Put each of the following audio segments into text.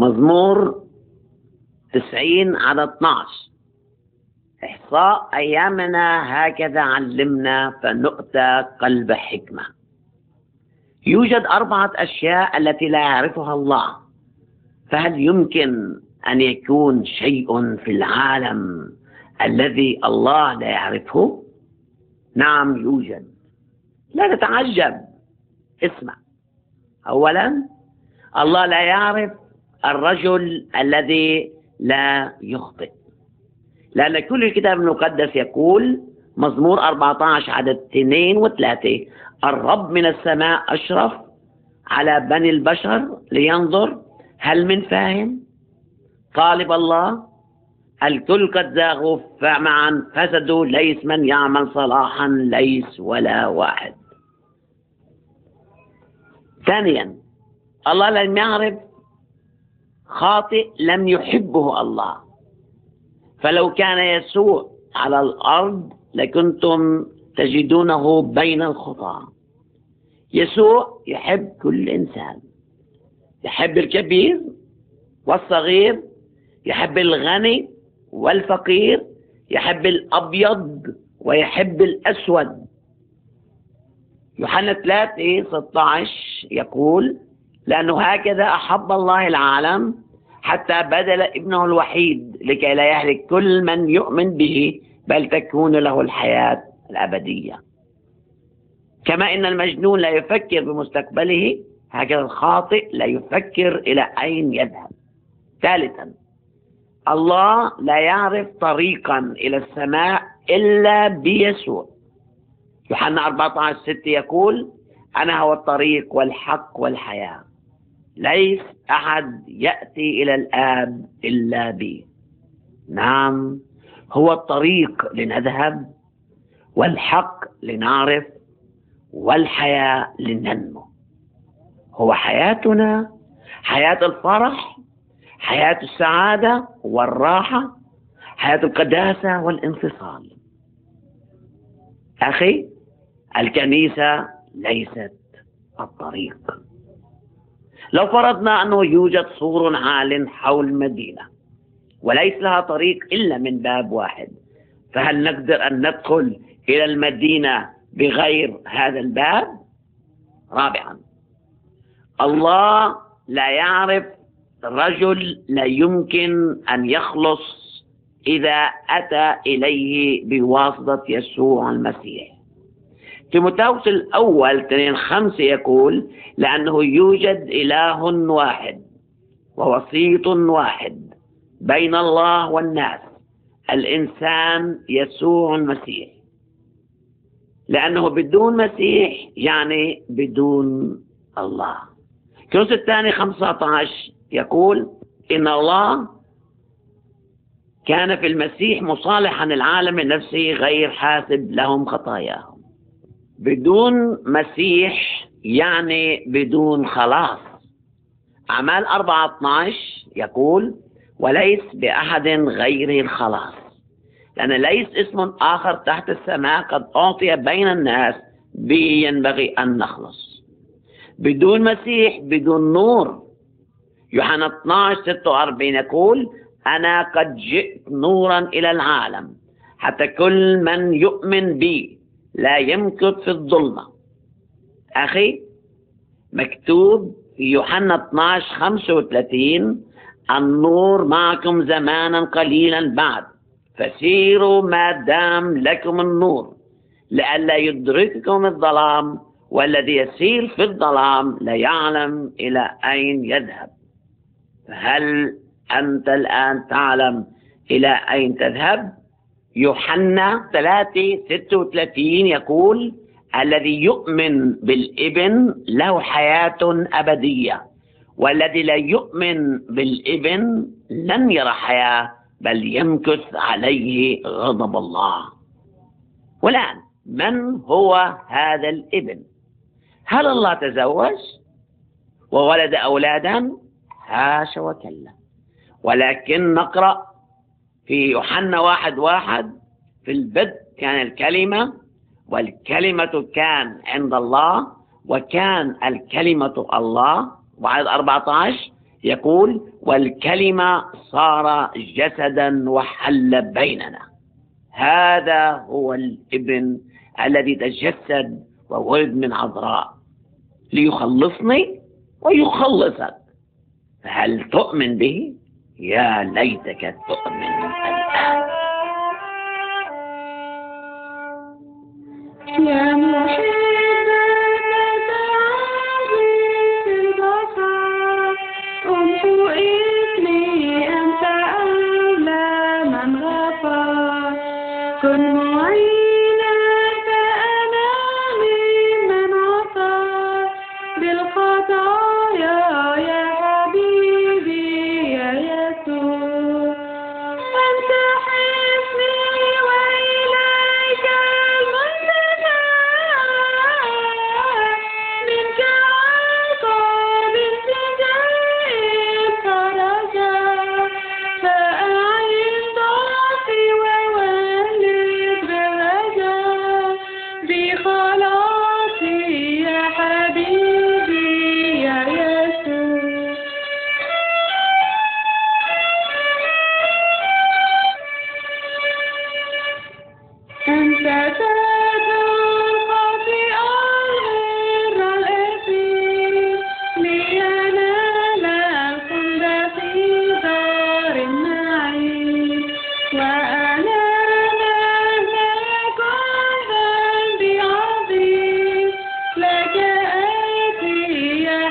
مزمور تسعين على 12 إحصاء أيامنا هكذا علمنا فنؤتى قلب حكمة. يوجد أربعة أشياء التي لا يعرفها الله. فهل يمكن أن يكون شيء في العالم الذي الله لا يعرفه؟ نعم يوجد. لا تتعجب. اسمع. أولا الله لا يعرف الرجل الذي لا يخطئ. لأن كل الكتاب المقدس يقول مزمور 14 عدد 2 و3 الرب من السماء أشرف على بني البشر لينظر هل من فاهم؟ طالب الله الكل قد زاغوا فمعا فسدوا ليس من يعمل صلاحا ليس ولا واحد. ثانيا الله لم يعرف خاطئ لم يحبه الله. فلو كان يسوع على الأرض لكنتم تجدونه بين الخطاه يسوع يحب كل إنسان. يحب الكبير والصغير يحب الغني والفقير يحب الأبيض ويحب الأسود. يوحنا 3 16 يقول لأنه هكذا أحب الله العالم حتى بذل ابنه الوحيد لكي لا يهلك كل من يؤمن به بل تكون له الحياة الأبدية. كما إن المجنون لا يفكر بمستقبله هكذا الخاطئ لا يفكر إلى أين يذهب. ثالثا الله لا يعرف طريقا إلى السماء إلا بيسوع. يوحنا 14 6 يقول أنا هو الطريق والحق والحياة. ليس أحد يأتي إلى الآب إلا بي. نعم هو الطريق لنذهب والحق لنعرف والحياة لننمو. هو حياتنا حياة الفرح حياة السعادة والراحة حياة القداسة والانفصال. أخي الكنيسة ليست الطريق. لو فرضنا أنه يوجد سور عال حول المدينة وليس لها طريق إلا من باب واحد فهل نقدر أن ندخل إلى المدينة بغير هذا الباب؟ رابعا الله لا يعرف رجل لا يمكن أن يخلص إذا أتى إليه بواسطة يسوع المسيح. تيموثاوس الأول اثنين خمسة يقول لأنه يوجد إله واحد ووسيط واحد بين الله والناس. الإنسان يسوع المسيح. لأنه بدون مسيح يعني بدون الله. كروس الثاني 15 يقول إن الله كان في المسيح مصالحا العالم لنفسه غير حاسب لهم خطاياهم. بدون مسيح يعني بدون خلاص. أعمال 4 12 يقول وليس بأحد غير الخلاص. لأن ليس اسم آخر تحت السماء قد أعطي بين الناس به ينبغي أن نخلص. بدون مسيح بدون نور. يوحنا 12 46 يقول أنا قد جئت نورا إلى العالم حتى كل من يؤمن بي لا يمكث في الظلمة أخي مكتوب في يوحنا 12 35 النور معكم زمانا قليلا بعد فسيروا ما دام لكم النور لئلا يدرككم الظلام والذي يسير في الظلام لا يعلم إلى أين يذهب. فهل أنت الآن تعلم إلى أين تذهب؟ يوحنا 3 36 يقول الذي يؤمن بالإبن له حياة أبدية والذي لا يؤمن بالإبن لن يرى حياة بل يمكث عليه غضب الله. والآن من هو هذا الإبن؟ هل الله تزوج وولد أولادا؟ حاشا وكلا. ولكن نقرأ في يوحنا واحد واحد في البدء كان الكلمة والكلمة كان عند الله وكان الكلمة الله. وعدد 14 يقول والكلمة صار جسدا وحل بيننا. هذا هو الابن الذي تجسد وولد من عذراء. ليخلصني ويخلصك. فهل تؤمن به؟ يا ليتك تؤمن الآن. يا محب تعظيم البصر. أمحو اسمي أنت أولى من غفر. كن معينا فأنا ممن عصى بالخطايا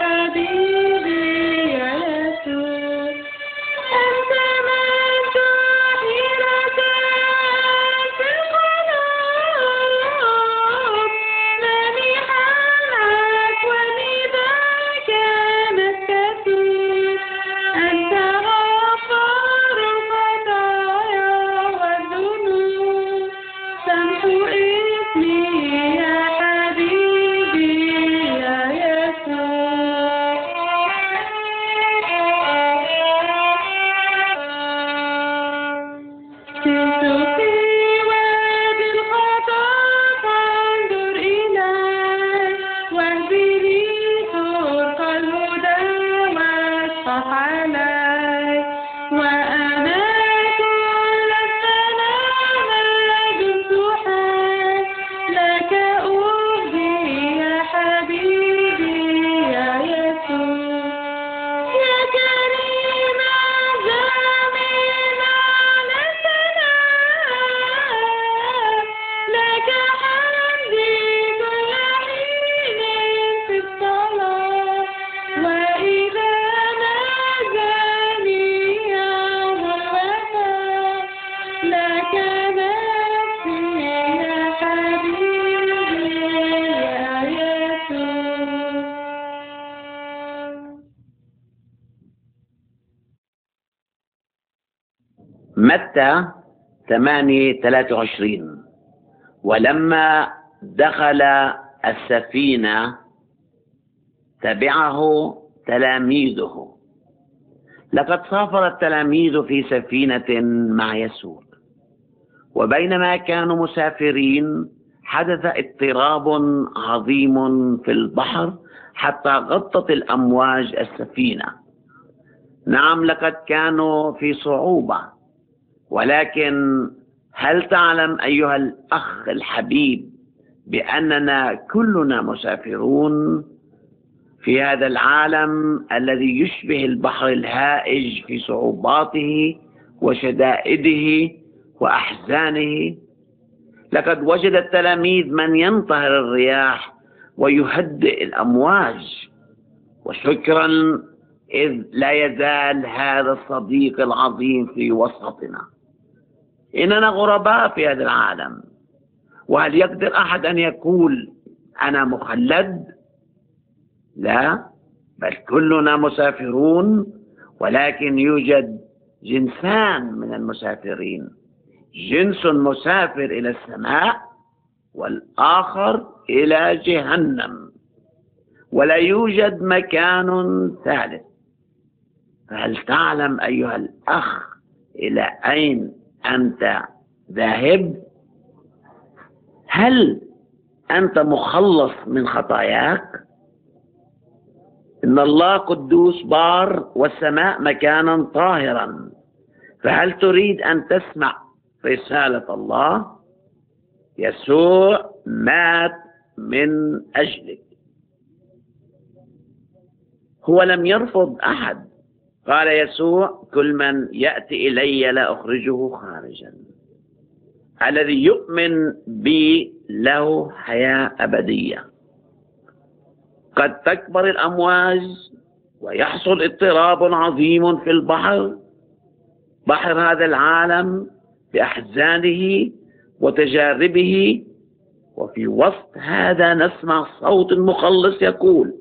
Worthy يا متى 8 23 ولما دخل السفينة تبعه تلاميذه. لقد سافر التلاميذ في سفينة مع يسوع. وبينما كانوا مسافرين حدث اضطراب عظيم في البحر حتى غطت الأمواج السفينة. نعم لقد كانوا في صعوبة. ولكن هل تعلم أيها الأخ الحبيب بأننا كلنا مسافرون في هذا العالم الذي يشبه البحر الهائج في صعوباته وشدائده وأحزانه؟ لقد وجد التلاميذ من ينطهر الرياح ويهدئ الأمواج. وشكرا إذ لا يزال هذا الصديق العظيم في وسطنا. إننا غرباء في هذا العالم. وهل يقدر أحد أن يقول أنا مخلد؟ لا بل كلنا مسافرون ولكن يوجد جنسان من المسافرين. جنس مسافر إلى السماء والآخر إلى جهنم. ولا يوجد مكان ثالث. فهل تعلم أيها الأخ إلى أين أنت ذاهب؟ هل أنت مخلص من خطاياك؟ إن الله قدوس بار والسماء مكانا طاهرا. فهل تريد أن تسمع رسالة الله؟ يسوع مات من أجلك. هو لم يرفض أحد. قال يسوع كل من يأتي إلي لا أخرجه خارجا. الذي يؤمن بي له حياة أبدية. قد تكبر الأمواج ويحصل اضطراب عظيم في البحر. بحر هذا العالم بأحزانه وتجاربه. وفي وسط هذا نسمع صوت مخلص يقول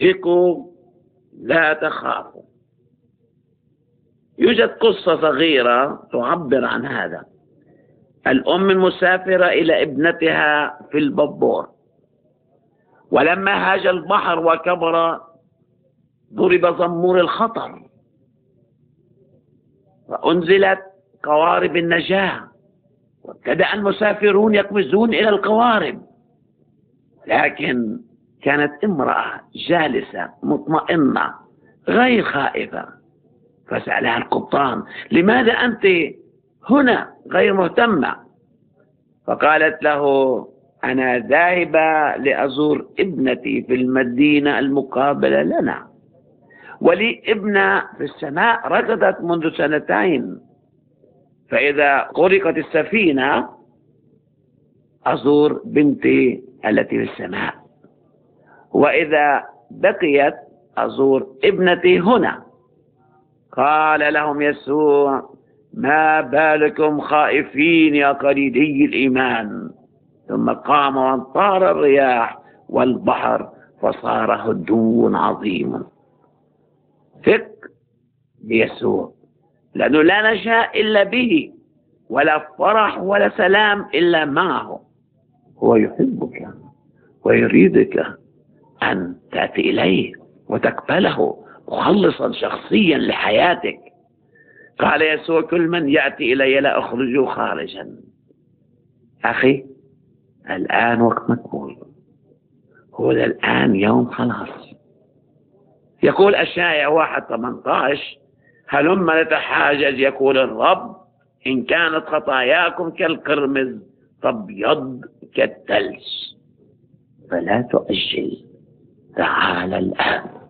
ثقوا لا تخافوا. يوجد قصة صغيرة تعبر عن هذا. الأم المسافرة إلى ابنتها في الببور. ولما هاج البحر وكبر ضرب زمور الخطر. وأنزلت قوارب النجاة. وابتدأ المسافرون يقفزون إلى القوارب. لكن كانت امرأة جالسة مطمئنة غير خائفة. فسألها القبطان لماذا أنت هنا غير مهتمة؟ فقالت له أنا ذاهبة لأزور ابنتي في المدينة المقابلة لنا. ولي ابنة في السماء ركضت منذ سنتين. فإذا غرقت السفينة أزور بنتي التي في السماء. وإذا بقيت أزور ابنتي هنا. قال لهم يسوع ما بالكم خائفين يا قليلي الإيمان؟ ثم قام وانطار الرياح والبحر فصار هدوء عظيم. ثق بيسوع لأنه لا نشاء إلا به ولا فرح ولا سلام إلا معه. هو يحبك ويريدك أن تأتي إليه وتقبله. مخلصا شخصيا لحياتك. قال يسوع كل من يأتي إلي لا أخرجه خارجا. أخي الآن وقت مقبول هو الآن يوم خلاص. يقول الشائع واحد 18 هلما نتحاجج يقول الرب إن كانت خطاياكم كالقرمز تبيض كالثلج. فلا تؤجل تعال الآن.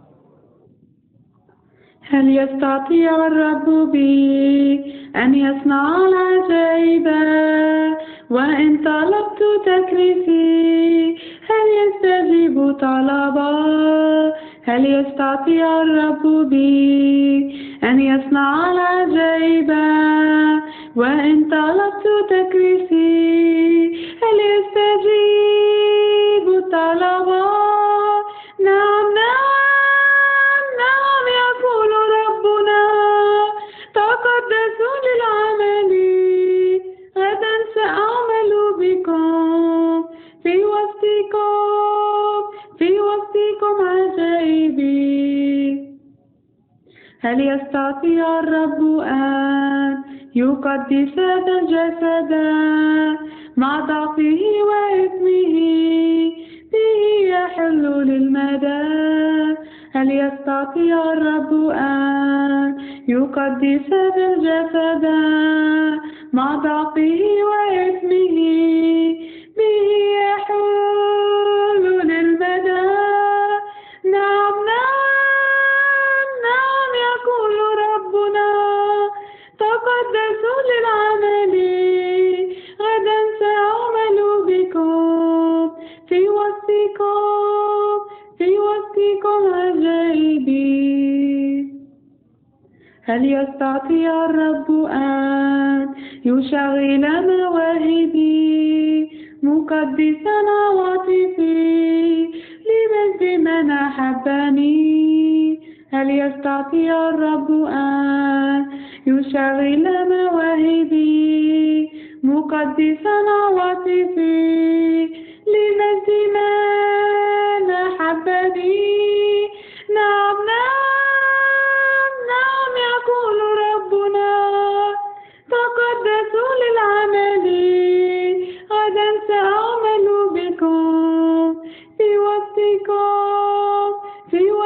هل يستطيع الرب بي أن يصنع العجائب وإن طلبت تكريسي هل يستجيب طلبا؟ هل يستطيع الرب بي أن يصنع العجائب وإن طلبت تكريسي هل يستجيب طلبا؟ وسطكم عجائبي هل يستطيع الرب أن يقدس هذا الجسد مع ضعفه وإثمه؟ به يحل للمدى. هل يستطيع الرب أن يقدس هذا الجسد مع ضعفه وإثمه؟ به هل يستطيع الرب أن يشغل مواهبي مقدسا عواطفي لمجد من أحبني. هل يستطيع الرب أن يشغل مواهبي مقدسا عواطفي لمجد من أحبني.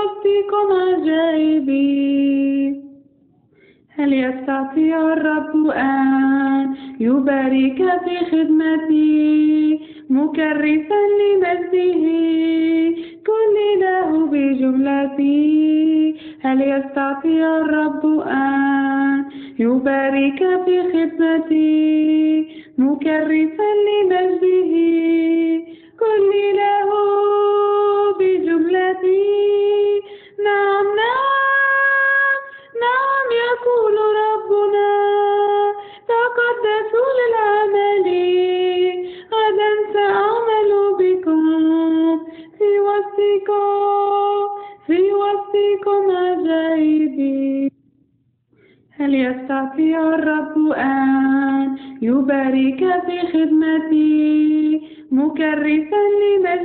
سأعمل بكم في وسطكم في وسط عجائبي هل يستطيع الرب أن يبارك في خدمتي؟ مكرسا لمجده كل له بجملتي. هل يستطيع الرب أن يبارك في خدمتي؟ مكرسا لمجده كل له بجملتي. نعم نعم نعم يقول ربنا. تقدسوا للعمل غدا سأعمل بكم. في وسطكم في وسطكم عجائبي هل يستطيع الرب أن يبارك في خدمتي مكرسا لمجده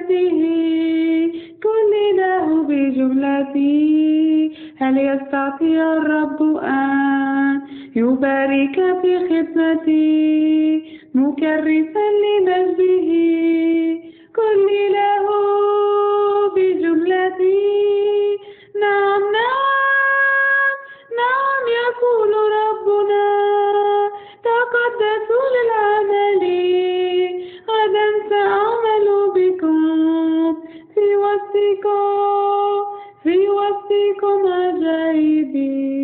يستطيع الرب أن يبارك في خدمتي مكرسا لمجده كل له بجملتي. যাইবে